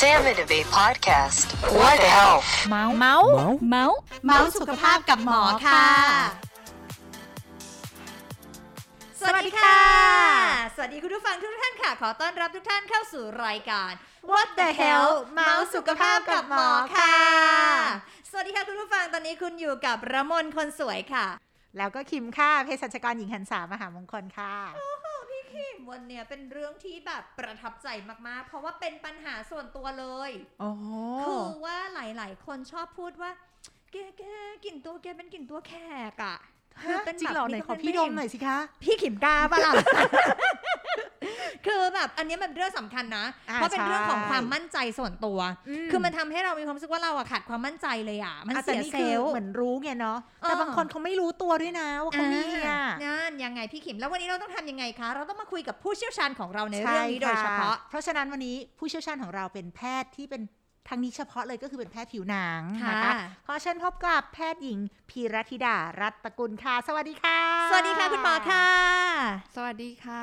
Sam and Abe podcast. What the health? เมาส์เมาส์เมาส์เมาส์สุขภาพกับหมอค่ะ สวัสดีค่ะ สวัสดีคุณผู้ฟังทุกท่านค่ะ ขอต้อนรับทุกท่านเข้าสู่รายการ What the hell เมาส์สุขภาพกับหมอค่ะ สวัสดีค่ะคุณผู้ฟังตอนนี้คุณอยู่กับระมนคนสวยค่ะ แล้วก็คิมค่ะเภสัชกรหญิงหันษามหามงคลค่ะ วันเนี้ยเป็นเรื่องที่แบบประทับใจมากๆ เพราะว่าเป็นปัญหาส่วนตัวเลยโอ้คือว่าหลายๆ คนชอบพูดว่า แกแกกลิ่นตัวแกเป็นกลิ่นตัวแขกอะคือเป็นจริงแบบเหรอไหนขอพี่ดมหน่อยสิคะ พี่ขิมกล้าปะล่ะคือ แบบอันเนี้ยมันเรื่องสำคัญนะอ่าเพราะเป็นเรื่องของใช่ความมั่นใจส่วนตัวอืมคือมันทำให้เรามีความรู้สึกว่าเราอะขาดความมั่นใจเลยอะมันอะเสียแต่นี่เซคือลล์เหมือนรู้ไงเนาะเออแต่บางคนเขาไม่รู้ตัวด้วยนะว่าเขามีอะนั่นยังไงพี่ขิมแล้ววันนี้เราต้องทำยังไงคะ เราต้องมาคุยกับผู้เชี่ยวชาญของเราในใช่เรื่องนี้โดยเฉพาะค่เพราะฉะนั้นวันนี้ผู้เชี่ยวชาญของเราเป็นแพทย์ที่เป็น ทางนี้เฉพาะเลยก็คือเป็นแพทย์ผิวหนังค่ะนะคะขอเชิญพบกับแพทย์หญิงพีรธิดา รัตตกุลค่ะ สวัสดีค่ะ สวัสดีค่ะคุณหมอค่ะ สวัสดีค่ะ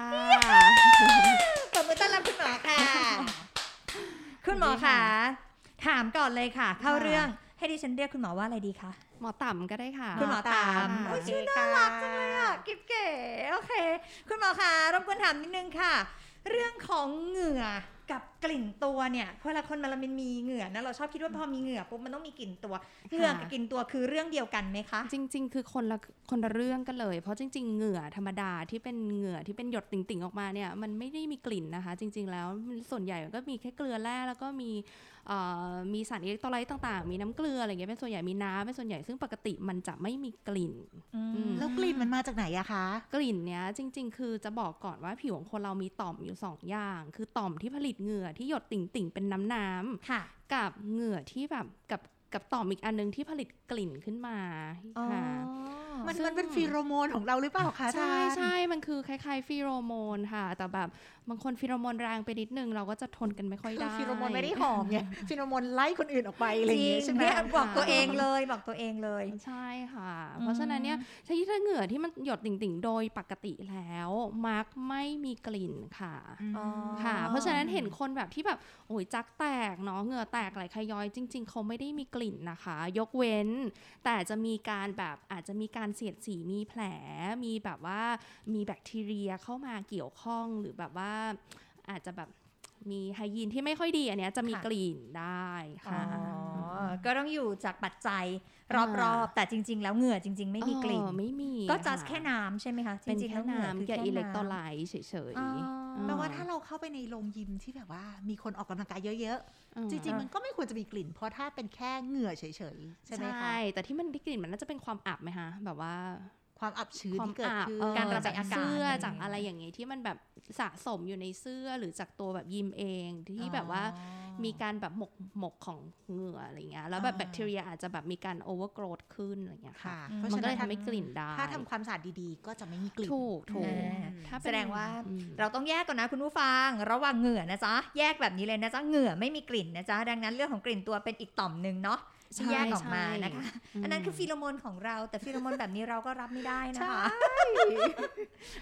ปรบมือต้อนรับคุณหมอค่ะ คุณหมอค่ะ ถามก่อนเลยค่ะ เข้าเรื่องให้ดิฉันเรียกคุณหมอว่าอะไรดีคะหมอต่ำก็ได้ค่ะ คุณหมอตามโอโอ้ยเคชื่อน่ารักจังเลยอะกิ๊บเก๋โอเค คุณหมอคะรบกวนถามนิดนึงค่ะ เรื่องของเหงื่อ กับกลิ่นตัวเนี่ยเวลาคนมันมีเหงื่อนะเราชอบคิดว่าพอมีเหงื่อปุ๊บมันต้องมีกลิ่นตัวเหงื่อกับกลิ่นตัวคือเรื่องเดียวกันไหมคะ จริง ๆ คือคนละคนละเรื่องกันเลย เพราะจริง ๆ เหงื่อธรรมดาที่เป็นเหงื่อที่เป็นหยดติ่งๆออกมาเนี่ยมันไม่ได้มีกลิ่นนะคะ จริง ๆ แล้วส่วนใหญ่ก็มีแค่เกลือแร่แล้วก็มีเอ่อ มีสารอิเล็กโทรไลต์ต่างๆ มีน้ำเกลืออะไรเงี้ยเป็นส่วนใหญ่มีน้ำเป็นส่วนใหญ่ซึ่งปกติมันจะไม่มีกลิ่นอืมอืมแล้วกลิ่นมันมาจากไหนอะคะ กลิ่นเนี้ยจริง ๆ คือจะบอกก่อนว่าผิวของคนเรามีต่อมอยู่สองอย่าง คือต่อมที่ผลิตเหงื่อที่หยดติ่งๆเป็นน้ำน้ำๆค่ะกับเหงื่อที่แบบกับ กับต่อมอีกอันนึงที่ผลิตกลิ่นขึ้นมาอ๋อค่ะมันซึ่งมันเป็นฟีโรโมนของเราหรือเปล่าคะใช่อาจารย์ใช่มันคือคล้ายๆฟีโรโมนค่ะ แต่แบบบางคนฟีโรโมนแรงไปนิดนึงเราก็จะทนกันไม่ค่อยคือได้ฟีโรโมนไม่ได้หอมไงฟีโรโมนไล่คนอื่นออกไปอะไรอย่างเงี้ยจริใช่งไหมเนี่ยบอกตัวเองเลยบอกตัวเองเลย ใช่ค่ะ เพราะฉะนั้นเนี่ยถ้าที่ถ้าเหงื่อที่มันหยดติ่งๆ โดยปกติแล้วมักไม่มีกลิ่นค่ะอ๋อค่ะ เพราะฉะนั้นเห็นคนแบบที่แบบโอ้ยจักแตกเนาะเหงื่อแตกไหลขย้อยจริง ๆเขาไม่ได้มีกลิ่นนะคะ ยกเว้น แต่จะมีการแบบอาจจะมีการเสียดสีมีแผล มีแบบว่ามีแบคทีเรียเข้ามาเกี่ยวข้องหรือแบบว่าอาจจะแบบมีไฮยีนที่ไม่ค่อยดีอันเนี้ยจะมีค่ะกลิ่นได้อ๋ค่ะอก็ต้องอยู่จากปัจจัยรอ่อบๆ แต่จริง ๆ แล้วเหงื่อจริง ๆ ไม่มีกลิ่นเออไม่มีก็จัดะแค่น้ำใช่ไหมคะ เป็นจริงๆแค่แล้วหงื่อน้ำคือกับแค่อิเล็กโทรไลน้ำต์เฉยอ๋อๆ แปลว่าถ้าเราเข้าไปในโรงยิมที่แบบว่ามีคนออกกำลังกายเยอะอืมๆจริง ๆ มันก็ไม่ควรจะมีกลิ่น เพราะถ้าเป็นแค่เหงื่อเฉยๆ ใช่ไหมคะ ใช่ แต่ที่มันได้กลิ่นมันน่าจะเป็นความอับไหมคะแบบว่าความอับชื้นความที่เกิดอับขึ้นเออการระบายจากอากาศเสื้ออะไรจากอย่างเงี้ยอะไรอย่างเงี้ยที่มันแบบสะสมอยู่ในเสื้อหรือจากตัวแบบยิมเองที่แบบว่า มีการแบบหมกหมกของเหงื่ออะไรเงี้ยแล้วแบบอ่าแบคทีเรียอาจจะแบบมีการโอเวอร์โกรธขึ้นอะไรเงี้ยค่ะค่ะอืมเพราะมันฉะก็นั้เลนยทำให้กลิ่นได้ถ้าทำความสะอาดดีๆ ก็จะไม่มีกลิ่นถูกถูกอ่าถ้าเป็นแสดงว่าอืมเราต้องแยกก่อนนะคุณผู้ฟัง ระหว่างเหงื่อนะจ๊ะแยกแบบนี้เลยนะจ๊ะเหงื่อไม่มีกลิ่นนะจ๊ะดังนั้นเรื่องของกลิ่นตัวเป็นอีกต่อมหนึ่งเนาะที่แยกออกมานะคะ อันนั้นคือฟีโรโมนของเรา แต่ฟีโรโมนแบบนี้เราก็รับไม่ได้นะคะ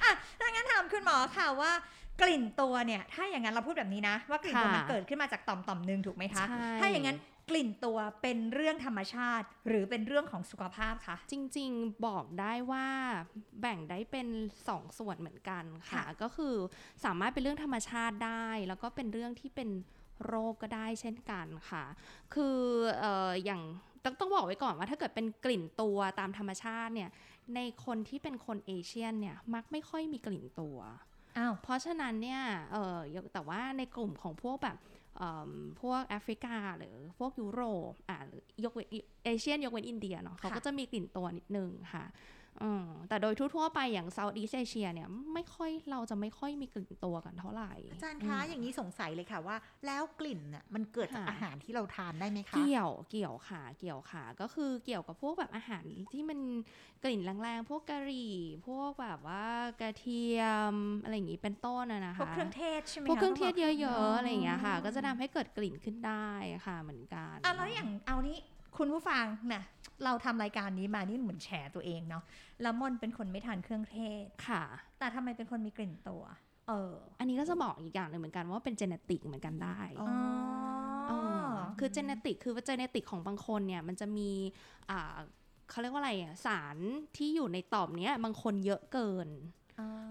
อะถ้างั้นถามคุณหมอค่ะว่า กลิ่นตัวเนี่ย ถ้าอย่างนั้นเราพูดแบบนี้นะ ว่ากลิ่นตัวค่ะมันเกิดขึ้นมาจากต่อมต่อมหนึ่งถูกไหมคะใช่ถ้าอย่างนั้นกลิ่นตัวเป็นเรื่องธรรมชาติ หรือเป็นเรื่องของสุขภาพคะจริงๆบอกได้ว่าแบ่งได้เป็นสองส่วนเหมือนกันค่ะค่ะ ก็คือสามารถเป็นเรื่องธรรมชาติได้ แล้วก็เป็นเรื่องที่เป็นโรคก็ได้เช่นกันค่ะ คือเอ่ออย่างต้องต้องบอกไว้ก่อนว่าถ้าเกิดเป็นกลิ่นตัวตามธรรมชาติเนี่ยในคนที่เป็นคนเอเชียนเนี่ยมักไม่ค่อยมีกลิ่นตัว อ้าวเพราะฉะนั้นเนี่ยเออแต่ว่าในกลุ่มของพวกแบบพวกแอฟริกาหรือพวกยุโรปอ่าหรือยกเว้นเอเชียนยกเว้นอินเดียเนาะเขาก็จะมีกลิ่นตัวนิดนึงค่ะ แต่โดยทั่วๆไปอย่างเซาท์อีสเอเชียเนี่ยไม่ค่อยเราจะไม่ค่อยมีกลิ่นตัวกันเท่าไหร่อาจารย์คะอย่างนี้สงสัยเลยค่ะว่า แล้วกลิ่นน่ะมันเกิดจากค่ะอาหารที่เราทานได้ไหมคะ เกี่ยวเกี่ยวค่ะเกี่ยวค่ะ ก็คือเกี่ยวกับพวกแบบอาหารที่มันกลิ่นแรงๆพวกกะหรี่ พวกแบบว่ากระเทียมอะไรอย่างงี้เป็นต้นอะนะคะพวกเครื่องเทศใช่ไหมพวกคะเครื่องเทศเยต้อะบกๆอะไรอย่างเงี้ยค่ะ ก็จะทำให้เกิดกลิ่นขึ้นได้ค่ะเหมือนกันอะแล้วอย่างเอานี้คุณผู้ฟังนะ เราทำรายการนี้มานี่เหมือนแฉตัวเองเนาะแล้วมนเป็นคนไม่ทานเครื่องเทศค่ะ แต่ทำไมเป็นคนมีกลิ่นตัว เออ อันนี้ก็จะบอกอีกอย่างหนึ่งเหมือนกันว่าเป็นเจเนติกเหมือนกันได้อ๋ออ๋อเออคือเจเนติกคือว่าเจเนติกของบางคนเนี่ยมันจะมีอ่าเขาเรียกว่าอะไรอะสารที่อยู่ในต่อมเนี้ยบางคนเยอะเกิน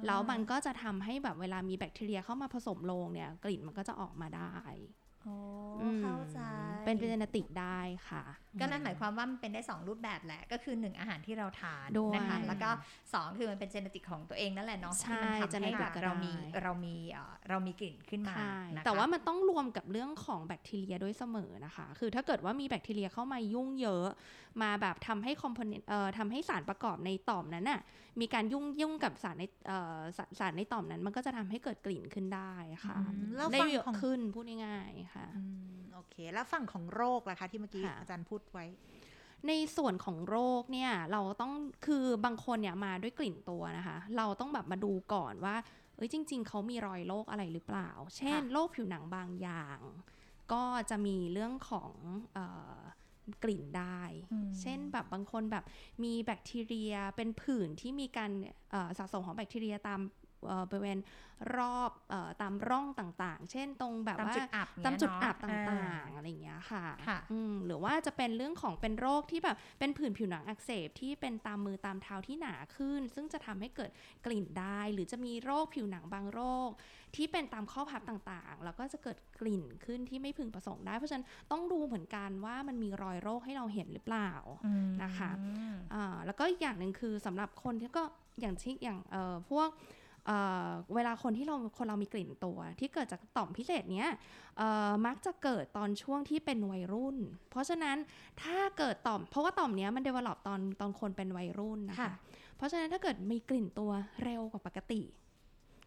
แล้วมันก็จะทำให้แบบเวลามีแบคทีเรียเข้ามาผสมลงเนี่ย กลิ่นมันก็จะออกมาได้โอ้อืม เข้าใจเป็นเจเนติกได้ค่ะ ก็นั่นหมายความว่ามันเป็นได้ 2 รูปแบบแหละ ก็คือ 1 อาหารที่เราทานด้วยนะคะแล้วก็ 2 คือมันเป็นเจเนติกของตัวเองนั่นแหละเนาะใช่ที่มันทำให้แบบ genetic ก็เรามีได้เรามีเอ่อเรามีกลิ่นขึ้นมาใช่นะคะแต่ว่ามันต้องรวมกับเรื่องของแบคทีเรียด้วยเสมอนะคะ คือถ้าเกิดว่ามีแบคทีเรียเข้ามายุ่งเยอะ มาแบบทำให้คอมโพเนนต์เอ่อทำให้สารประกอบในต่อมนั้นน่ะมีการยุ่งยุ่งกับสารในเอ่อสารสารในต่อมนั้น มันก็จะทำให้เกิดกลิ่นขึ้นได้ค่ะอืมแล้วได้ฝั่งเยอะของขึ้นพูดง่ายๆค่ะอืมโอเค แล้วฝั่งของโรคล่ะคะ ที่เมื่อกี้ค่ะอาจารย์พูดไว้ ในส่วนของโรคเนี่ย เราต้องคือบางคนเนี่ยมาด้วยกลิ่นตัวนะคะ เราต้องแบบมาดูก่อนว่าเอ้ยจริง ๆเขามีรอยโรคอะไรหรือเปล่า เช่นค่ะโรคผิวหนังบางอย่าง ก็จะมีเรื่องของเออกลิ่นได้อืมเช่นแบบบางคนแบบมีแบคทีเรียเป็นผื่นที่มีการเอ่อสะสมของแบคทีเรียตามเอ่อ บริเวณรอบเออตามร่องต่างๆ เช่นตรงแบบตามว่าจุดอับเนี้ยตามจุดอับเนะต่างอ่ๆอะไรอย่างเงี้ยค่ะค่ะอืมหรือว่าจะเป็นเรื่องของเป็นโรคที่แบบเป็นผื่นผิวหนังอักเสบที่เป็นตามมือตามเท้าที่หนาขึ้น ซึ่งจะทำให้เกิดกลิ่นได้ หรือจะมีโรคผิวหนังบางโรค ที่เป็นตามข้อพับต่างๆ แล้วก็จะเกิดกลิ่นขึ้นที่ไม่พึงประสงค์ได้ เพราะฉะนั้นต้องดูเหมือนกันว่ามันมีรอยโรคให้เราเห็นหรือเปล่าอืมนะคะอ่าแล้วก็อีกอย่างหนึ่งคือสำหรับคนที่ก็อย่างที่อย่างเอ่อพวก เอ่อเวลาคนที่เราคนเรามีกลิ่นตัว ที่เกิดจากต่อมพิเศษเนี้ยเอ่อมักจะเกิดตอนช่วงที่เป็นวัยรุ่น เพราะฉะนั้นถ้าเกิดต่อม เพราะว่าต่อมเนี้ยมันเดเวลลอปตอนตอนคนเป็นวัยรุ่นนะคะค่ะเพราะฉะนั้นถ้าเกิดมีกลิ่นตัวเร็วกว่าปกติ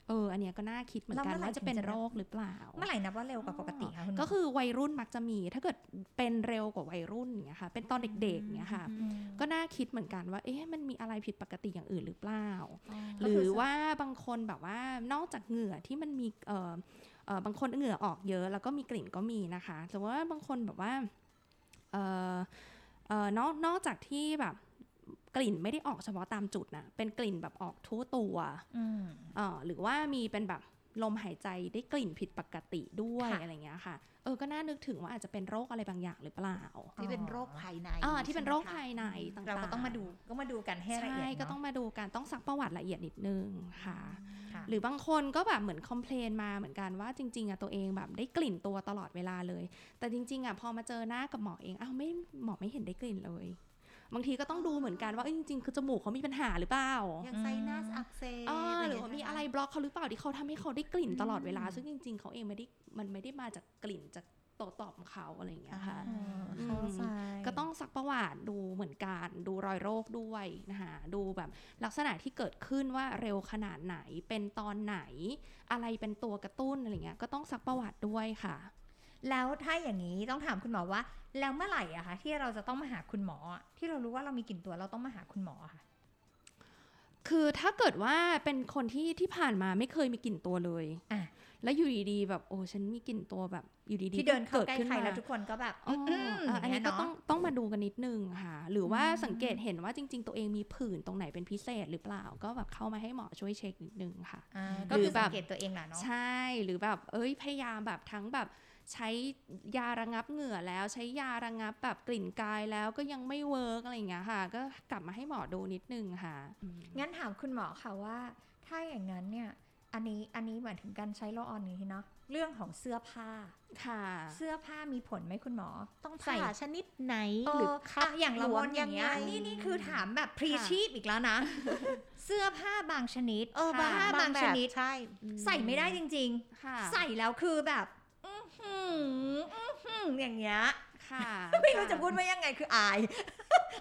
เออ อันเนี้ยก็น่าคิดเหมือนกันแล้วเมื่อไหร่ว่าจะเป็นถึงจะโรคหรือเปล่า เมื่อไหร่นับว่าเร็วกว่าปกติคะคุณหมก็คือวัยรุ่นมักจะมี ถ้าเกิดเป็นเร็วกว่าวัยรุ่นอย่างเงี้ยค่ะ เป็นตอนเด็กๆอย่างเงี้ยค่ะมก็น่าคิดเหมือนกันว่า เอ๊ะ มันมีอะไรผิดปกติอย่างอื่นหรือเปล่าอ๋อหรือว่าบางคนแบบว่านอกจากเหงื่อที่มันมีเอ่อเอ่อบางคนเหงื่อออกเยอะ แล้วก็มีกลิ่นก็มีนะคะ แต่ว่าบางคนแบบว่าเอ่อเอ่อนอกนอกจากที่แบบ กลิ่นไม่ได้ออกเฉพาะตามจุดนะ เป็นกลิ่นแบบออกทั่วตัวอืมเอ่อหรือว่ามีเป็นแบบลมหายใจได้กลิ่นผิดปกติด้วยค่ะอะไรเงี้ยค่ะ เออ ก็น่านึกถึงว่าอาจจะเป็นโรคอะไรบางอย่างหรือเปล่า ที่เป็นโรคภายในอ่าที่เป็นโรคใช่ไหมะภายในต่างๆ เราก็ต้องมาดู ก็มาดูกันให้ละเอียดใช่เนาะก็ต้องมาดูกัน ต้องซักประวัติละเอียดนิดนึงค่ะค่ะ หรือบางคนก็แบบเหมือนคอมเพลนมาเหมือนกันว่าจริง ๆอะตัวเองแบบได้กลิ่นตัวตลอดเวลาเลย แต่จริง ๆอะพอมาเจอหน้ากับหมอเอง อ้าวไม่หมอไม่เห็นได้กลิ่นเลย บางทีก็ต้องดูเหมือนกันว่าเอ้ยจริงๆคือจมูกเขามีปัญหาหรือเปล่าอย่างไซนัสอักเสบเออหรือเงี้ยว่ามีนคอะไรบล็อกเขาหรือเปล่าที่เขาทำให้เขาได้กลิ่นตลอดเวลา ซึ่งจริง ๆเขาเองไม่ได้มันไม่ได้มาจากกลิ่นจากโตวตอบของเขาอะไรอย่างเงี้ยค่ะอ๋ออืมเข้าใจก็ต้องซักประวัติดูเหมือนกันดูรอยโรคด้วยนะคะดูแบบลักษณะที่เกิดขึ้นว่าเร็วขนาดไหนเป็นตอนไหน อะไรเป็นตัวกระตุ้นอะไรเงี้ยก็ต้องซักประวัติด้วยค่ะ แล้วถ้าอย่างนี้ต้องถามคุณหมอว่า แล้วเมื่อไหร่อะคะที่เราจะต้องมาหาคุณหมออะที่เรารู้ว่าเรามีกลิ่นตัวเราต้องมาหาคุณหมออะค่ะ คือถ้าเกิดว่าเป็นคนที่ที่ผ่านมาไม่เคยมีกลิ่นตัวเลยอะแล้วอยู่ดีๆแบบโอ้ฉันมีกลิ่นตัวแบบ อยู่ดีๆที่เดินเข้าใกล้ขึ้นใครมาแล้วทุกคนก็แบบอ๋ออมเอออันนี้ก็เยต้องเาะต้องมาดูกันนิดนึงค่ะ หรือว่าอืมสังเกตเห็นว่าจริง ๆ ตัวเองมีผื่นตรงไหนเป็นพิเศษหรือเปล่า ก็แบบเข้ามาให้หมอช่วยเช็คนิดนึงค่ะอ่าก็หรืคืออแบสับงเกตตัวเองแหละเนาะใช่หรือแบบเอ้ยพยายามแบบทั้งแบบ ใช้ยาระงับเหงื่อแล้ว ใช้ยาระงับแบบกลิ่นกายแล้วก็ยังไม่ work อะไรอย่างเงี้ยค่ะ ก็กลับมาให้หมอดูนิดนึงค่ะอืมงั้นถามคุณหมอค่ะว่า ถ้าอย่างนั้นเนี่ยอันนี้อันนี้หมายถึงการใช้ roll-on นี้เนาะเรื่องของเสื้อผ้าค่ะ เสื้อผ้ามีผลไหมคุณหมอ ต้องใส่ผ้าชนิดไหนเอหรืออคัดอะอย่างละหลมวนอย่างเงี้ยยังไงนี่นี่คือถามแบบพรีค่ะชีพอีกแล้วนะ เสื้อผ้าบางชนิดเออบางผ้าบางแบบชนิดใช่ ใส่ไม่ได้จริงค่ะๆใส่แล้วคือแบบ อื้อหืออื้อหืออย่างเงี้ยค่ะ ไม่รู้จะพูดว่ายังไงคืออาย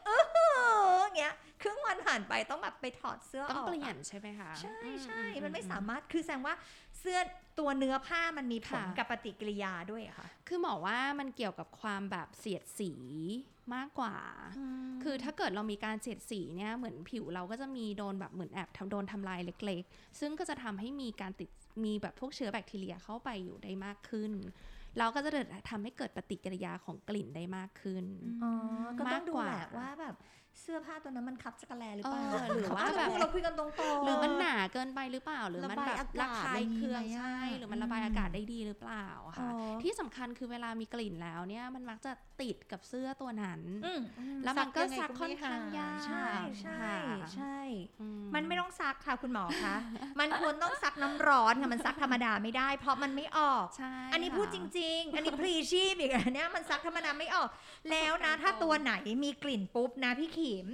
อื้อหืออย่างเงี้ยครึ่งวันผ่านไปต้องแบบไปถอดเสื้อออกต้องเปลี่ยอะนใช่ไหมคะใช่อืใช่อืมันไม่อืสามารถคือแสดงว่าเสื้อตัวเนื้อผ้ามันมีผลค่ะกับปฏิกิริยาด้วยอะค่ะ คือหมอว่ามันเกี่ยวกับความแบบเสียดสีมากกว่า คือถ้าเกิดเรามีการเสียดสีเนี่ยเหมือนผิวเราก็จะมีโดนแบบเหมือนแอบทำโดนทำลายเล็ก ๆ ซึ่งก็จะทำให้มีการติด มีแบบพวกเชื้อแบคทีเรียเข้าไปอยู่ได้มากขึ้น เราก็จะทำให้เกิดปฏิกิริยาของกลิ่นได้มากขึ้น อ๋อ ก็ต้องดูมากกว่าแหละว่าแบบ เสื้อผ้าตัวนั้นมันคับจักรแลหรือเปล่าเออหรือว่าแบบเราคุยกันตรงๆหรือมันหนาเกินไปหรือเปล่า หรือมันแบบระบายอากาศระคายเคืองอะไรอย่างเงี้ยใช่หรือมันระบายอากาศได้ดีหรือเปล่าอ๋ค่ะอที่สำคัญคือเวลามีกลิ่นแล้วเนี่ยมันมักจะติดกับเสื้อตัวนั้นอืมแล้วมันก็ซัซักกยังไงก็ค่อนไม่ข้างหายยากใช่ใช่ค่ะใช่อืมันไม่ต้องซักค่ะคุณหมอคะมันควรต้องซักน้ำร้อนค่ะมันซักธรรมดาไม่ได้ เพราะมันไม่ออกใช่อันนี้พูดจค่ะริง ๆ อันนี้พรีชีพอีกอันเนี้ยมันซักธรรมดาไม่ออก แล้วนะถ้าตัวไหนมีกลิ่นปุ๊บนะพี่ขิม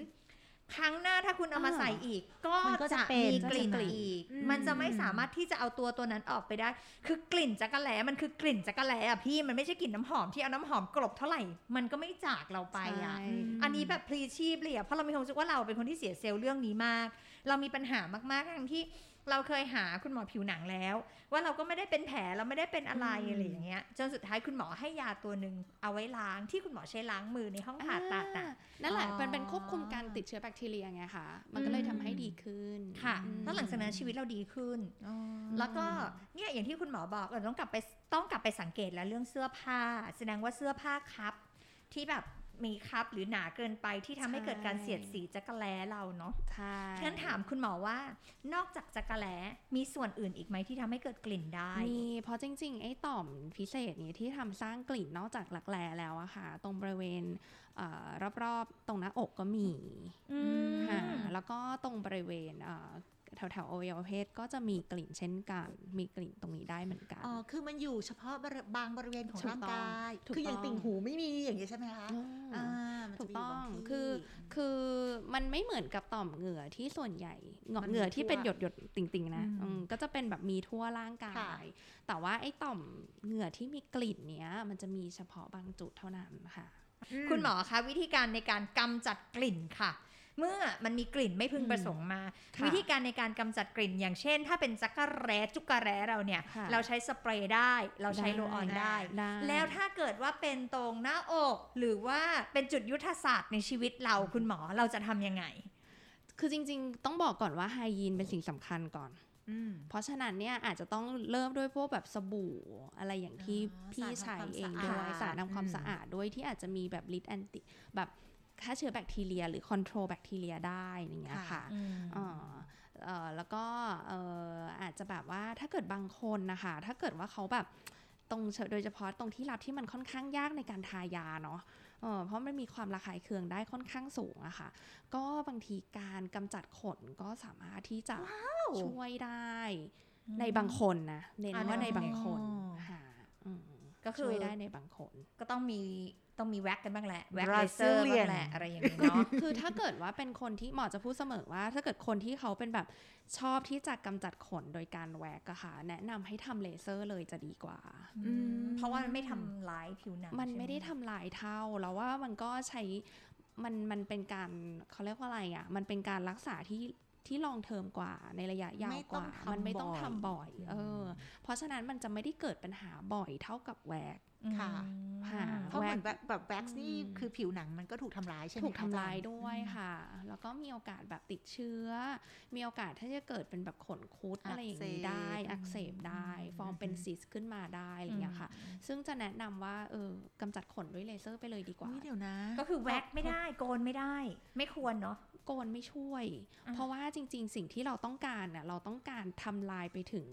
ครั้งหน้าถ้าคุณเอามาอ่าใส่อีก ก็มันก็จะจะเป็นมีกลิ่นจะกลิ่นอีกอืมมันจะไม่สามารถที่จะเอาตัวตัวนั้นออกไปได้ คือกลิ่นจักระแหลมันคือกลิ่นจักระแหลอะพี่มันไม่ใช่กลิ่นน้ำหอมที่เอาน้ำหอมกลบเท่าไหร่มันก็ไม่จากเราไปอะใช่อันนี้แบบพลีชีพเลยอะเพราะเรามีความรู้สึกว่าเราเป็นคนที่เสียเซลล์เรื่องนี้มาก เรามีปัญหามากๆทั้งที่ เราเคยหาคุณหมอผิวหนังแล้ว ว่าเราก็ไม่ได้เป็นแผลเราไม่ได้เป็นอะไรอืมอะไรอย่างเงี้ยจนสุดท้ายคุณหมอให้ยาตัวหนึ่งเอาไว้ล้างที่คุณหมอใช้ล้างมือในห้องผ่าตัดอะนั่นแหละอ๋อมันเป็นควบคุมการติดเชื้อแบคทีเรียไงค่ะมันก็เลยทำให้ดีขึ้นค่ะอืมแล้วหลังจากนั้นชีวิตเราดีขึ้นอ๋อแล้วก็เนี่ยอย่างที่คุณหมอบอกเราต้องกลับไปต้องกลับไปสังเกตแล้วเรื่องเสื้อผ้า แสดงว่าเสื้อผ้าครับที่แบบ มีครับหรือหนาเกินไปที่ทำให้เกิดการเสียดสีจักระแล้เราเนาะใช่งั้นถามคุณหมอว่า นอกจากจักระแล้มีส่วนอื่นอีกไหมที่ทำให้เกิดกลิ่นได้มีเพราะจริง ๆ ไอ้ต่อมพิเศษนี้ที่ทำสร้างกลิ่นนอกจากหลักแร้แล้วอะค่ะ ตรงบริเวณเอ่อรอบๆ ตรงหน้าอกก็มีอืมค่ะแล้วก็ตรงบริเวณ เอ่อแถวๆอวัยวะเพศก็จะมีกลิ่นเช่นกัน มีกลิ่นตรงนี้ได้เหมือนกัน อ๋อ คือมันอยู่เฉพาะบริบางบริเวณของถูกร่างต้องกายถูกคืออย่างต้องติ่งหูไม่มีอย่างนี้ยใช่ไหมคะอืมอ่ามันถูจะกไปยู่ต้องบางที่คือ คือมันไม่เหมือนกับต่อมเหงื่อที่ส่วนใหญ่เหงาะมันมีเหงื่อที่เป็นหยทั่ดวหยดๆติ่งๆนะอืมอืมก็จะเป็นแบบมีทั่วร่างกาค่ะยแต่ว่าไอ้ต่อมเหงื่อที่มีกลิ่นเนี้ย มันจะมีเฉพาะบางจุดเท่านั้นค่ะ คุณหมอคะวิธีการในการกำจัดกลิ่นค่ะ เมื่อมันมีกลิ่นไม่พึงประสงค์มาค่ะวิธีการในการกำจัดกลิ่น อย่างเช่น ถ้าเป็นจักระแร้จุกระแร้เราเนี่ยค่ะเราใช้สเปรย์ได้ เราใช้ได้โรลออนได้ได้ แล้วถ้าเกิดว่าเป็นตรงหน้าอก หรือว่าเป็นจุดยุทธศาสตร์ในชีวิตเราคุณหมอเราจะทำยังไง คือจริง ๆ ต้องบอกก่อนว่าไฮยีนเป็นสิ่งสำคัญก่อนอืมเพราะฉะนั้นเนี่ยอาจจะต้องเริ่มด้วยพวกแบบสบู่อะไรอย่างที่อ๋อพี่สารใช้ทำความเองด้วยสะอาดสารทำความอืมสะอาดด้วยที่อาจจะมีแบบลิดแอนติแบบ ฆ่าเชื้อแบคทีเรีย หรือคอนโทรลแบคทีเรียได้อย่างเงี้ยค่ะเอ่อเอ่อแล้วก็เอ่ออาจจะแบบว่าถ้าเกิดบางคนนะคะ ถ้าเกิดว่าเขาแบบตรงโดยเฉพาะตรงที่รับที่มันค่อนข้างยากในการทายาเนาะเออเพราะมันมีความระคายเคืองได้ค่อนข้างสูงอะค่ะ ก็บางทีการกำจัดขนก็สามารถที่จะช่วยได้ในบางคนนะเน้นอ่าว่าในในบางบางคคนนค่ะอืม ก็คือช่วยได้ในบางคน ก็ต้องมีต้องมีแว็กกันบ้างแหละแว็กเลเซอร์ Brazilian บ้างแหละอะไรอย่างนี้เนาะคือถ้าเกิดว่าเป็นคนที่หมอจะพูดเสมอว่า ถ้าเกิดคนที่เขาเป็นแบบชอบที่จะกำจัดขนโดยการแวกอะค่ะ แนะนำให้ทำเลเซอร์เลยจะดีกว่าอืมเพราะว่ามันไม่ทำร้ายผิวหนังมันใช่หไม่ได้ทำลายเท่าแล้วว่ามันก็ใช้มันมันเป็นการเขาเรียกว่าอะไรอะมันเป็นการรักษาที่ ที่ long term กว่าในระยะยาวไม่กต้องว่าทำมันไม่ต้องบ่อยทำบ่อย เออ เพราะฉะนั้นมันจะไม่ได้เกิดปัญหาบ่อยเท่ากับแวกค่ะค่ะเพราะเหมือนแว็กแบบแบบแว็กซ์นี่อืมคือผิวหนังมันก็ถูกทำร้ายใช่ไหมถูกทำคะอจลายรด้วยค่ะ แล้วก็มีโอกาสแบบติดเชื้อ มีโอกาสที่จะเกิดเป็นแบบขนคุดอักเสบอะไรอย่างนี้ได้ อักเสบได้อืมฟอร์มเป็นซิสขึ้นมาได้อะไรอย่างเงี้ยค่ะ ซึ่งจะแนะนำว่าเออกำจัดขนด้วยเลเซอร์ไปเลยดีกว่าอุ๊ยเดี๋ยวนะ ก็คือแว็กไม่ได้โกนไม่ได้ ไม่ควรเนาะ โกนไม่ช่วยอะเพราะว่าจริง ๆ สิ่งที่เราต้องการน่ะเราต้องการทำลายไปถึง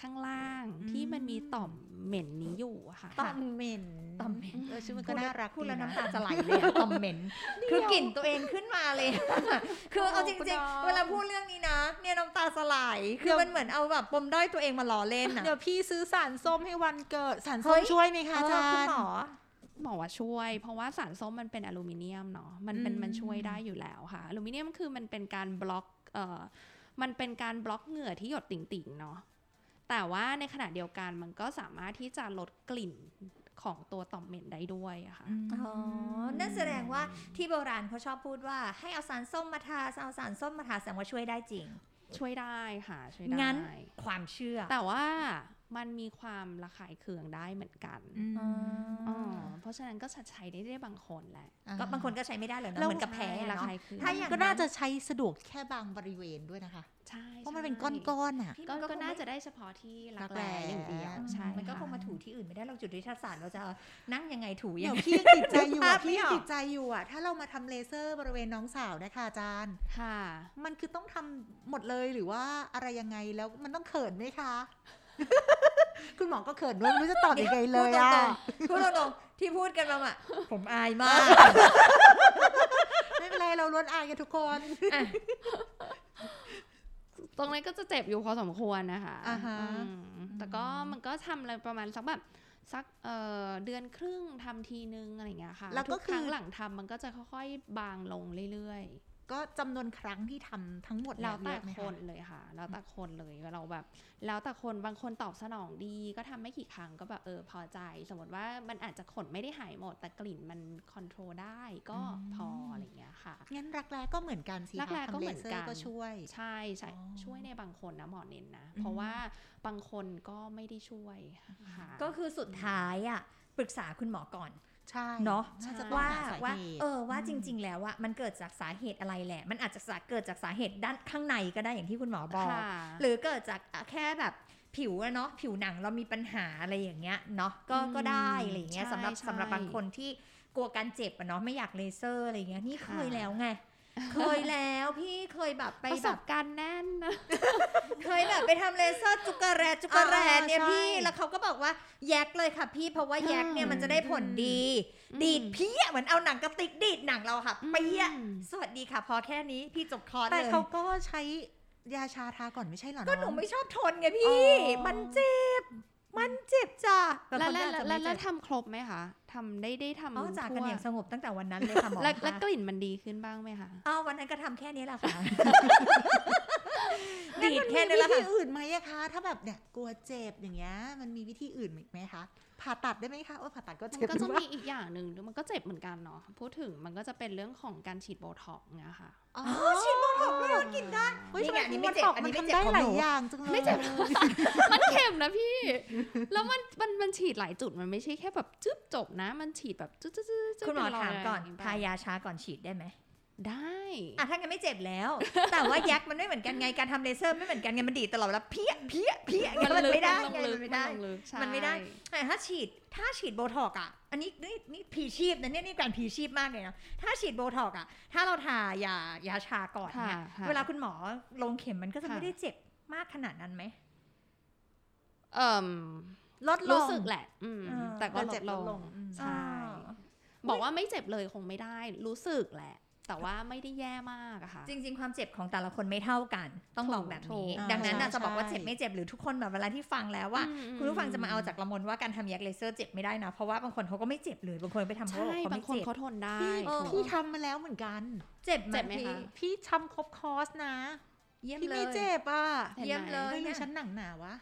ข้างล่างอืมที่มันมีต่อมเหม็นนี้อยู่อะค่ะต่อมเหม็นต่อมเหม็นเออชื่อมันก็น่ารักพูดแล้วดีะน้ำตาจะไหลเลยอะต่อมเหม็นคือกลิ่นตัวเองขึ้นมาเลย คือเอาจคุณริงน้องๆ เวลาพูดเรื่องนี้นะเนี่ยน้ำตาสลายคือมันเหมือนเอาแบบปมด้อยตัวเองมาล้อเล่นอะเดี๋ยวพี่ซื้อสารส้มให้วันเกิดสารเฮ้ส้มยช่วยไหมคะอาเอจาอคุณรย์หมอ บอกว่าช่วย เพราะว่าสารส้มมันเป็นอลูมิเนียมเนาะมันเป็นอืมมันช่วยได้อยู่แล้วค่ะอลูมิเนียมคือมันเป็นการบล็อกเอ่อมันเป็นการบล็อกเหงื่อที่หยดติ่งๆเนาะแต่ว่าในขณะเดียวกันมันก็สามารถที่จะลดกลิ่นของตัวต่อมเหม็นได้ด้วยอะค่ะ อ๋อ นั่นแสดงว่าที่โบราณเขาชอบพูดว่าให้เอาสารส้มมาทา เอาสารส้มมาทาแสดงว่าช่วยได้จริง ช่วยได้ค่ะ ช่วยได้ งั้นความเชื่อ แต่ว่า มันมีความระคายเคืองได้เหมือนกันอืมอ๋ออ๋อเพราะฉะนั้นก็จะใช้ได้ได้บางคนแหละ ก็บางคนก็ใช้ไม่ได้เลยนะแล้วเหมือนกับแพ้ใช่อะระเนาะคายเคืองถ้าอย่างก็น่าจะใช้สะดวกแค่บางบริเวณด้วยนะคะ ใช่ เพราะมันเป็นใช่ก้อนๆอะก็มันก็ก็คงน่าไม่จะได้เฉพาะที่รักรักแร้แร้อย่างเดียว ใช่ มันก็คงะมาถูที่อื่นไม่ได้นี้เราจุดวิทยาศาสตร์เราจะนั่งยังไงถูเดี๋ยัยวงไงพี่ยังติดใจอยู่ภาอะพไม่พี่ยังออกติดใจอยู่อะถ้าเรามาทำเลเซอร์บริเวณน้องสาวนะคะอาจารย์ ค่ะ มันคือต้องทำหมดเลยหรือว่าอะไรยังไงแล้วมันต้องเขินไหมคะ คุณหมอก็เขินด้วยไม่รู้จะตอบยังไงเลยอะพูดตรงๆที่พูดกันมาอะผมอายมาก ไม่เป็นไรเราล้วนอายกันทุกคนตรงนั้นก็จะเจ็บอยู่พอสมควรนะคะอ่าฮะอืมแต่ก็มันก็ทำอะไรประมาณสักแบบสักเอ่อเดือนครึ่งทำทีนึงอะไรอย่างเงี้ยค่ะ แล้วก็ทุกคือครั้งหลังทำมันก็จะค่อยๆ บางลงเรื่อย ก็จำนวนครั้งที่ทำทั้งหมดๆแล้วแต่เยอะไหมะคนเลยค่ะ แล้วแต่คนเลยเราแบบ แล้วแต่คนบางคนตอบสนองดี ก็ทำไม่กี่ครั้งก็แบบเออพอใจ สมมติว่ามันอาจจะขนไม่ได้หายหมด แต่กลิ่นมันคอนโทรลได้ก็พออะไรอย่างเงี้ยค่ะ งั้นรักแร้ก็เหมือนกันสิรักแร้คะก็ทำเหเลมือนเซอกันร์ก็ช่วย ใช่ใช่อ๋อช่วยในบางคนนะหมอเน้นนะอืมเพราะว่าบางคนก็ไม่ได้ช่วยค่ะก็คือสุดท้ายอะปรึกษาคุณหมอก่อน ใช่เนาะน่าจะต้องว่าหาสาว่าเหตุเออว่าจริง ๆ แล้วอะมันเกิดจากสาเหตุอะไรแหละ มันอาจจะสาเกิดจากสาเหตุด้านข้างในก็ได้อย่างที่คุณหมอบอกค่ะหรือเกิดจากแค่แบบผิวอะเนาะผิวหนังเรามีปัญหาอะไรอย่างเงี้ยเนาะก็อืมก็ได้อะไรอย่างเงี้ยใช่สำหรับใช่สำหรับบางคนที่กลัวการเจ็บอะเนาะไม่อยากเลเซอร์อะไรอย่างเงี้ยนี่เคยค่ะแล้วไง เคยแล้วพี่เคยแบบไปประสแบบบการณ์แน่นนะเคยแบบไปทำเลเซอร์จุกกระแรจุกกระแรอ่าเนี่ยใช่พี่แล้วเขาก็บอกว่าแยกเลยค่ะพี่เพราะว่าแยกเนี่ยมันจะได้ผลดีอืมดีดเพี้ยเหมือนเอาหนังกระติกดีดหนังเราค่ะอืมเปี้ยสวัสดีค่ะ พอแค่นี้พี่จบคอร์สแต่เลยเขาก็ใช้ยาชาทาก่อนไม่ใช่เหรอก็น้องหนูไม่ชอบทนไงพี่อ๋อมันเจ็บ มันเจ็บจ้ะแล้วบางคนแล้วก็อาจจะแล้วไม่แล้วเจ็บทำครบไหมคะทำได้ได้ทำอ๋อจากกันอย่างสงบตั้งแต่วันนั้นเลยค่ะหมอแล้วแล้วคะกลิ่นมันดีขึ้นบ้างไหมคะอ้าววันนั้นก็ทำแค่นี้แหละค่ะงั้นดีดมันแค่มีนี้แหวิละธีค่ะอื่นไหมอะคะถ้าแบบเนี่ยกลัวเจ็บอย่างเงี้ยมันมีวิธีอื่นอีกไหมคะ ผ่าตัดได้ไหมคะโอ้ยผ่าตัดก็มันเจ็บก็จะหรือเปล่ามีอีกอย่างหนึ่งมันก็เจ็บเหมือนกันเนาะพูดถึงมันก็จะเป็นเรื่องของการฉีดโบท็อกซ์เนี่ยค่ะอ๋อฉีดโบท็อกซ์ด้วยเหรอกินได้เฮ้ยนี่ทำไงไมอันนี้มัไม่นเจ็บบอกอันมันนี้ไม่ทำเจ็บได้ของหลาหยนูอย่างจังเลยไม่เจ็บมันเข็มนะพี่ แล้วมันมันมันฉีดหลายจุดมันไม่ใช่แค่แบบจึ๊บจบนะ มันฉีดแบบจึ๊บจึ๊บจึ๊บจึ๊บคุณหมอเป็นรยถามก่อนย่งทายาชาก่อนฉีดได้ไหม ได้อะถ้างั้นไม่เจ็บแล้ว แต่ว่ายักษ์มันไม่เหมือนกันไงการทำเลเซอร์ไม่เหมือนกันไงมันดีดตลอดเวลาเพี้ยเพี้ยเพี้ยมันลึกไม่ได้ลงไงลึมักนไม่ได้ลงลึกใช่มันไม่ได้แต่ถ้าฉีดถ้าฉีดโบท็อกอะอันนี้นี่นี่พีชีพนะเนี่ยนี่การพีชีพมากเลยนะถ้าฉีดโบท็อกอะถ้าเราทายายาชาก่อนค่ะเนี่ยค่ะเวลาคุณหมอลงเข็มมันก็จะค่ะไม่ได้เจ็บมากขนาดนั้นไหมเอ่มลดลงรู้สึกแหละ อืมเออแต่ก็แต่ลเจ็ดบลลดลงงอืมใช่อ่าบอกว่าไม่เจ็บเลยคงไม่ได้ รู้สึกแหละ แต่ว่าไม่ได้แย่มากอะค่ะ จริง ๆ ความเจ็บของแต่ละคนไม่เท่ากัน ต้องบอกแบบถูนี้กดังนั้นน่ะใช่จะบอกว่าใช่เจ็บไม่เจ็บหรือทุกคนแบบเวลาที่ฟังแล้วว่าอืมคุณผู้ฟังจะมาเอาจากละมนว่าการทำยักษ์เลเซอร์เจ็บไม่ได้นะ เพราะว่าบางคนเขาก็ไม่เจ็บเลยบางคนไปทำเขาใช่บอกเขาบางไม่คนเจ็บเขาทนได้พี่เออถูกพี่ทำมาแล้วเหมือนกัน เจ็บเจ็บไหมพี่คะพี่ทำครบคอร์สนะ เยี่ยมพี่เลไม่ยเจ็บอะเห็นไหมเยี่ยมเลยไม่รู้เนี่ยฉันหนังหนาวะ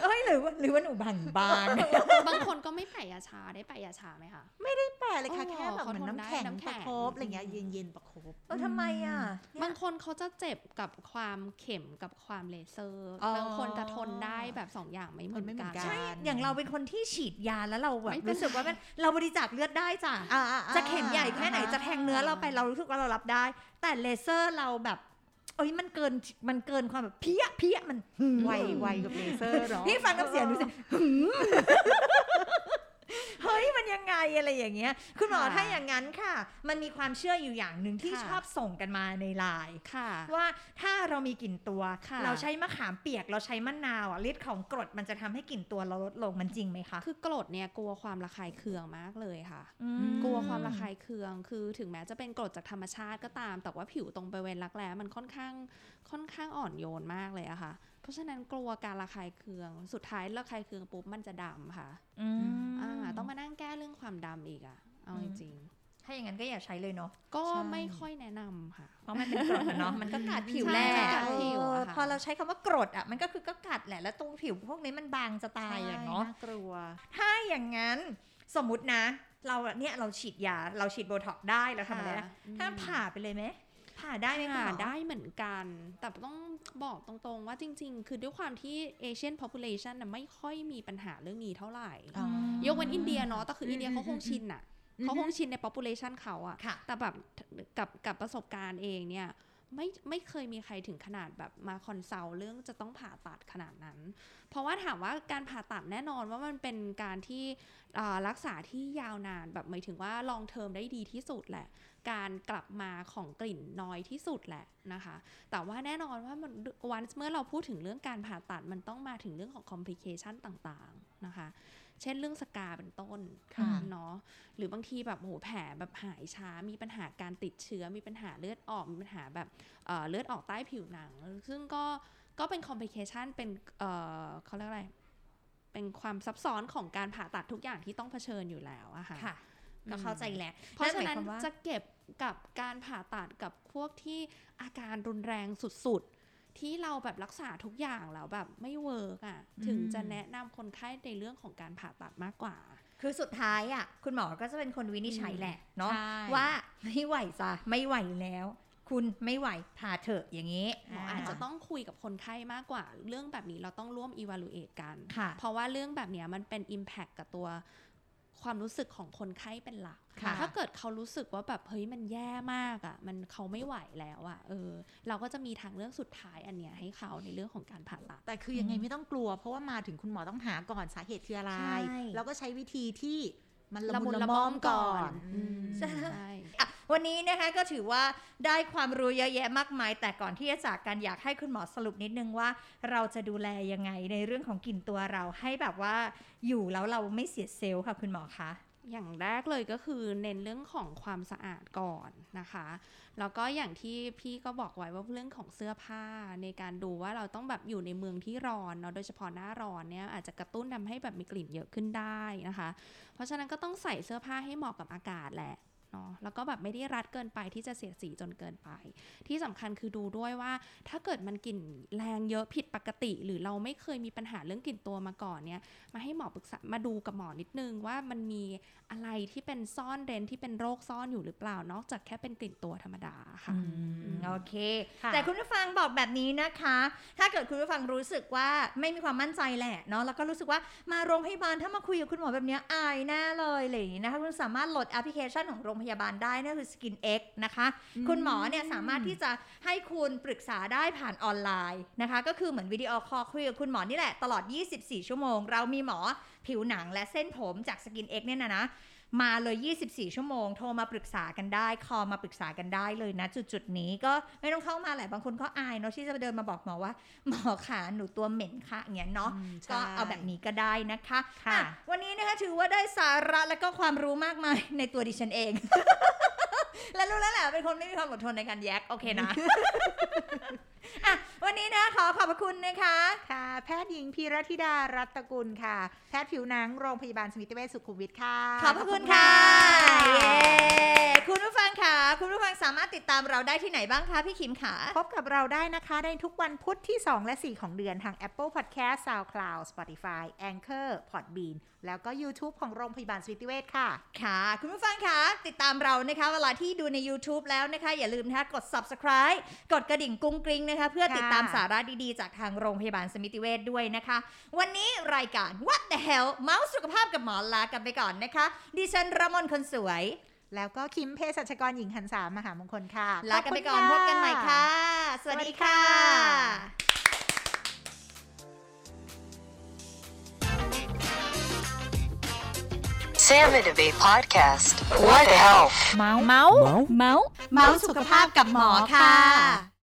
เอ้ยหรือว่าหรือว่าหนูบางบางบางคนก็ไม่แปะยาชาได้แปะยาชาไหมคะแปลเลยค่ะ แค่แบบเหมือนน้ำแข็งน้ำแข็ประคบอะไรเงี้ยเย็นๆประคบเออทำไมอะ บางคนเขาจะเจ็บกับความเข็มกับความเลเซอร์ บางคนจะทนได้แบบสองอย่างไม่เหมือนกันใช่อย่างเราเป็นคนที่ฉีดยาแล้วเราแบบรู้สึกว่าเราบริจาคเลือดได้จ้ะจะเข็มใหญ่แค่ไหนจะแทงเนื้อเราไปเรารู้สึกว่าเรารับได้ แต่เลเซอร์เราแบบ เอ้ยมันเกินมันเกินความแบบเพี้ยเพี้ยมันหืมไวไวกับเลเซอร์เนาะพี่ฟังน้ำเสียงดูสิหืมเฮ้ ยมันยังไงอะไรอย่างเงี้ยคุณหมอค่ะถ้าอย่างนั้นค่ะ มันมีความเชื่ออยู่อย่างหนึ่งที่ค่ะชอบส่งกันมาในไลน์ค่ะว่าถ้าเรามีกลิ่นตัวค่ะเราใช้มะขามเปียกเราใช้มะนาวอะฤทธิ์ของกรดมันจะทำให้กลิ่นตัวเราลดลงมันจริงไหมคะคือกรดเนี่ยกลัวความระคายเคืองมากเลยค่ะมกลัวความระคายเคือง คือถึงแม้จะเป็นกรดจากธรรมชาติก็ตาม แต่ว่าผิวตรงบริเวณรักแร้มันค่อนข้างค่อนข้างอ่อนโยนมากเลยอะค่ะ เพราะฉะนั้นกลัวการระคายเคือง สุดท้ายระคายเคืองปุ๊บมันจะดำค่ะอืมอ่าต้องมานั่งแก้เรื่องความดำอีกอะอืมเอาจริงถ้าอย่างนั้นก็อย่าใช้เลยเนาะๆก็ใช่ไม่ค่อยแนะนำค่ะ เพราะมันเป็นกรดอะเนาะมันก็กัดผิวใช่แหละกัดผิวเอออะค่ะพอเราใช้คำว่ากรดอะมันก็คือก็กัดแหละแล้วตรงผิวพวกนี้มันบางจะตายอย่างเนาะน่ากลัว ถ้าอย่างนั้นสมมุตินะ เราเนี่ยเราฉีดยาเราฉีดโบท็อกซ์ได้เราทำอะไรได้ค่ะอืมถ้าผ่าไปเลยไหม ผ่าได้ไหมคุณค่ะหมอได้เหมือนกัน แต่ต้องบอกตรงๆว่าจริง ๆ คือด้วยความที่ Asian population น่ะไม่ค่อยมีปัญหาเรื่องนี้เท่าไหร่อ๋อยกเว้นอินเดียเนาะแต่คืออินเดียเขาคงชินอะอืมเขาคงชินใน population เขาอะค่ะแต่แบบกับกับประสบการณ์เองเนี่ยไม่ไม่เคยมีใครถึงขนาดแบบมา consult เรื่องจะต้องผ่าตัดขนาดนั้น เพราะว่าถามว่าการผ่าตัดแน่นอนว่ามันเป็นการที่อ่ารักษาที่ยาวนานแบบหมายถึงว่า long term ได้ดีที่สุดแหละ การกลับมาของกลิ่นน้อยที่สุดแหละนะคะ แต่ว่าแน่นอนว่ามันวันเมื่อเราพูดถึงเรื่องการผ่าตัดมันต้องมาถึงเรื่องของคอมพลิเคชันต่างๆนะคะ เช่นเรื่องสกาเป็นต้นค่ะเนาะหรือบางทีแบบโอ้โหแผลแบบหายช้า มีปัญหาการติดเชื้อ มีปัญหาเลือดออก มีปัญหาแบบเอ่อเลือดออกใต้ผิวหนัง ซึ่งก็ก็เป็นคอมพลิเคชันเป็นเอ่อเขาเรียกอะไร เป็นความซับซ้อนของการผ่าตัดทุกอย่างที่ต้องเผชิญอยู่แล้วอะค่ะค่ะก็เข้าใจแหละ เพราะฉะนั้นหมยควมว่าจะเก็บ กับการผ่าตัดกับพวกที่อาการรุนแรงสุดๆ ที่เราแบบรักษาทุกอย่างแล้วแบบไม่เวิร์กอะถึงจะแนะนำคนไข้ในเรื่องของการผ่าตัดมากกว่า คือสุดท้ายอะคุณหมอก็จะเป็นคนวินิจฉัยแหละเนาะใช่ว่าไม่ไหวจ้ะไม่ไหวแล้วคุณไม่ไหวผ่าเถอะอย่างนี้หมออาจจะต้องคุยกับคนไข้มากกว่า เรื่องแบบนี้เราต้องร่วม evaluate กันค่ะเพราะว่าเรื่องแบบเนี้ยมันเป็น impact กับตัว ความรู้สึกของคนไข้เป็นหลักค่ะถ้าเกิดเขารู้สึกว่าแบบเฮ้ยมันแย่มากอะ่ะ มันเขาไม่ไหวแล้วอะ่ะ เออ เราก็จะมีทางเรื่องสุดท้ายอันเนี้ยให้เขาในเรื่องของการผ่าตัด แต่คือยังไงไม่ต้องกลัว เพราะว่ามาถึงคุณหมอต้องหาก่อนสาเหตุคืออะไรใช่แล้วก็ใช้วิธีที่ มันละละมุมุนนละละม่ม่ออมมก่อนก่อนอืมใช่ใช่อะวันนี้นะคะก็ถือว่าได้ความรู้เยอะแยะมากมาย แต่ก่อนที่จะจากกันอยากให้คุณหมอสรุปนิดนึงว่า เราจะดูแลยังไงในเรื่องของกลิ่นตัวเราให้แบบว่าอยู่แล้วเราไม่เสียเซลล์ค่ะคุณหมอคะ อย่างแรกเลยก็คือเน้นเรื่องของความสะอาดก่อนนะคะ แล้วก็อย่างที่พี่ก็บอกไว้ว่าเรื่องของเสื้อผ้าในการดูว่าเราต้องแบบอยู่ในเมืองที่ร้อนเนาะโดยเฉพาะหน้าร้อนเนี่ยอาจจะกระตุ้นทำให้แบบมีกลิ่นเยอะขึ้นได้นะคะ เพราะฉะนั้นก็ต้องใส่เสื้อผ้าให้เหมาะกับอากาศแหละ เนาะแล้วก็แบบไม่ได้รัดเกินไปที่จะเสียดสีจนเกินไป ที่สำคัญคือดูด้วยว่า ถ้าเกิดมันกลิ่นแรงเยอะผิดปกติ หรือเราไม่เคยมีปัญหาเรื่องกลิ่นตัวมาก่อนเนี่ยมาให้หมอปรึกษามาดูกับหมอนิดนึงว่ามันมีอะไรที่เป็นซ่อนเร้นที่เป็นโรคซ่อนอยู่หรือเปล่านอกจากแค่เป็นกลิ่นตัวธรรมดาค่ะโอเคค่ะแต่คุณผู้ฟังบอกแบบนี้นะคะ ถ้าเกิดคุณผู้ฟังรู้สึกว่าไม่มีความมั่นใจแหละเนาะแล้วก็รู้สึกว่ามาโรงพยาบาลถ้ามาคุยกับคุณหมอแบบเนี้ยอายแน่เลยอะไรอย่างนี้นะคะคุณสามารถโหลดแอปพลิเคชันของโรงพยาบาลได้นั่นคือ Skin X นะคะ คุณหมอเนี่ยสามารถที่จะให้คุณปรึกษาได้ผ่านออนไลน์นะคะ ก็คือเหมือนวิดีโอคอลคุยกับคุณหมอนี่แหละ ตลอด 24 ชั่วโมง เรามีหมอผิวหนังและเส้นผมจาก Skin X เนี่ยนะนะ มาเลย 24 ชั่วโมง โทรมาปรึกษากันได้ คอมาปรึกษากันได้เลยนะ จุดๆนี้ก็ไม่ต้องเข้ามาแหละ บางคนก็อายเนาะที่จะเดินมาบอกหมอว่า หมอขาหนูตัวเหม็นค่ะอย่างเงี้ยเนาะอืมใช่ก็เอาแบบนี้ก็ได้นะคะค่ะอ่วันนี้นะคะถือว่าได้สาระและก็ความรู้มากมายในตัวดิฉันเอง และรู้แล้วแหละเป็นคนไม่มีความอดทนในการแยกโอเคนะอะ วันนี้นะขอขอบพระคุณนะคะ ค่ะ แพทย์หญิงพีรธิดารัตนกุลค่ะ แพทย์ผิวหนังโรงพยาบาลสมิติเวชสุขุมวิทค่ะ ขอบพระคุณค่ะเย้คุณผู้ฟังค่ะ คุณผู้ฟังสามารถติดตามเราได้ที่ไหนบ้างคะพี่คิมค่ะ พบกับเราได้นะคะในทุกวันพุธที่ 2 และ 4 ของเดือนทาง Apple Podcast SoundCloud Spotify Anchor Podbean แล้วก็ YouTube ของโรงพยาบาลสมิติเวชค่ะ ค่ะ คุณผู้ฟังคะติดตามเรานะคะเวลาที่ดูใน YouTube แล้วนะคะ อย่าลืมนะคะกด subscribe กดกระดิ่งกุ้งกริ้งนะคะ เพื่อค่ะติดตามสาระดีๆ จากทางโรงพยาบาลสมิติเวชด้วยนะคะ วันนี้รายการ What the hell เมาส์สุขภาพกับหมอลากันไปก่อนนะคะ ดิฉันระมนคนสวย แล้วก็คิมเภสัชกรหญิงหันสามมหามงคลค่ะ ลากันไปก่อนขพอบบณกันใหม่ค่ะ สวัสดีค่ะ Salmon Debate Podcast. What the health? เมาส์เมาส์เมาส์เมาส์สุขภาพกับหมอค่ะ